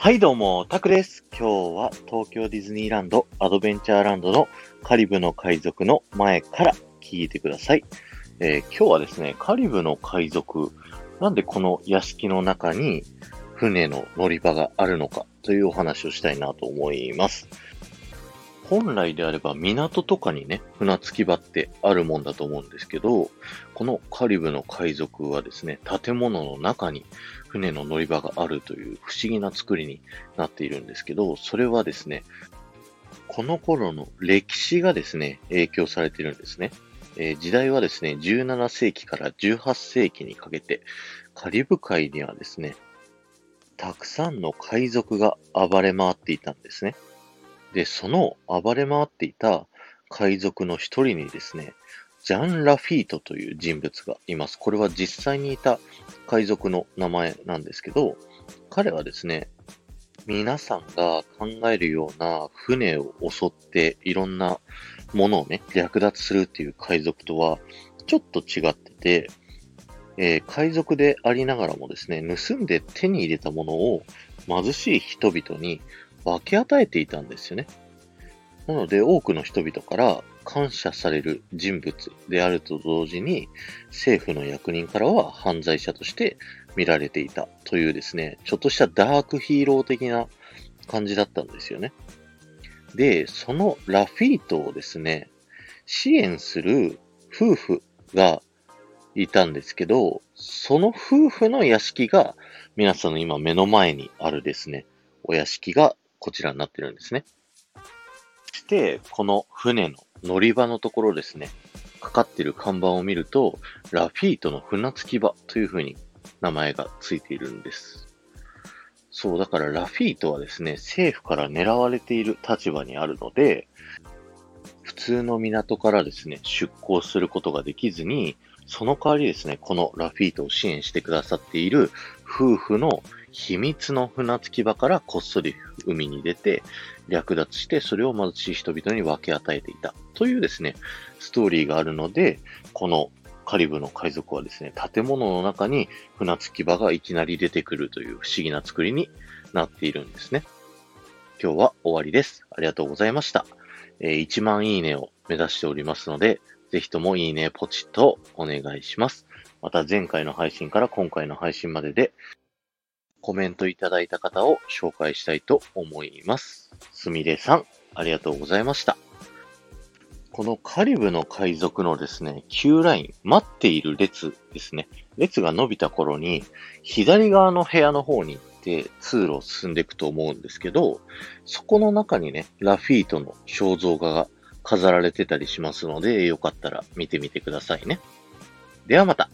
はいどうも、タクです。今日は東京ディズニーランドアドベンチャーランドのカリブの海賊の前から聞いてください。えー今日はですね、カリブの海賊、なんでこの屋敷の中に船の乗り場があるのかというお話をしたいなと思います。本来であれば港とかにね、船着き場ってあるもんだと思うんですけど、このカリブの海賊はですね、建物の中に船の乗り場があるという不思議な作りになっているんですけど、それはですね、この頃の歴史がですね、影響されているんですね。えー時代はですね、17世紀から18世紀にかけて、カリブ海にはですね、たくさんの海賊が暴れ回っていたんですね。で、その暴れ回っていた海賊の一人にですね、ジャン・ラフィートという人物がいます。これは実際にいた海賊の名前なんですけど、彼はですね、皆さんが考えるような船を襲っていろんなものをね、略奪するっていう海賊とはちょっと違ってて、えー海賊でありながらもですね、盗んで手に入れたものを貧しい人々に分け与えていたんですよね。なので多くの人々から感謝される人物であると同時に、政府の役人からは犯罪者として見られていたというですね、ちょっとしたダークヒーロー的な感じだったんですよね。で、そのラフィートをですね、支援する夫婦がいたんですけど、その夫婦の屋敷が皆さんの今目の前にあるですね、お屋敷がこちらになってるんですね。そして、この船の乗り場のところですね、かかってる看板を見ると、ラフィートの船着き場という風に名前がついているんです。そう、だからラフィートはですね、政府から狙われている立場にあるので、普通の港からですね、出港することができずに、その代わりですね、このラフィートを支援してくださっている夫婦の秘密の船着き場からこっそり海に出て、略奪して、それを貧しい人々に分け与えていたというですね、ストーリーがあるので、このカリブの海賊はですね、建物の中に船着き場がいきなり出てくるという不思議な作りになっているんですね。今日は終わりです。ありがとうございました。えー1万いいねを目指しておりますので、ぜひともいいねポチッとお願いします。また前回の配信から今回の配信まででコメントいただいた方を紹介したいと思います。すみれさん、ありがとうございました。このカリブの海賊のですね、Q ライン、待っている列ですね。列が伸びた頃に、左側の部屋の方に行って通路を進んでいくと思うんですけど、そこの中にね、ラフィートの肖像画が飾られてたりしますので、よかったら見てみてくださいね。ではまた。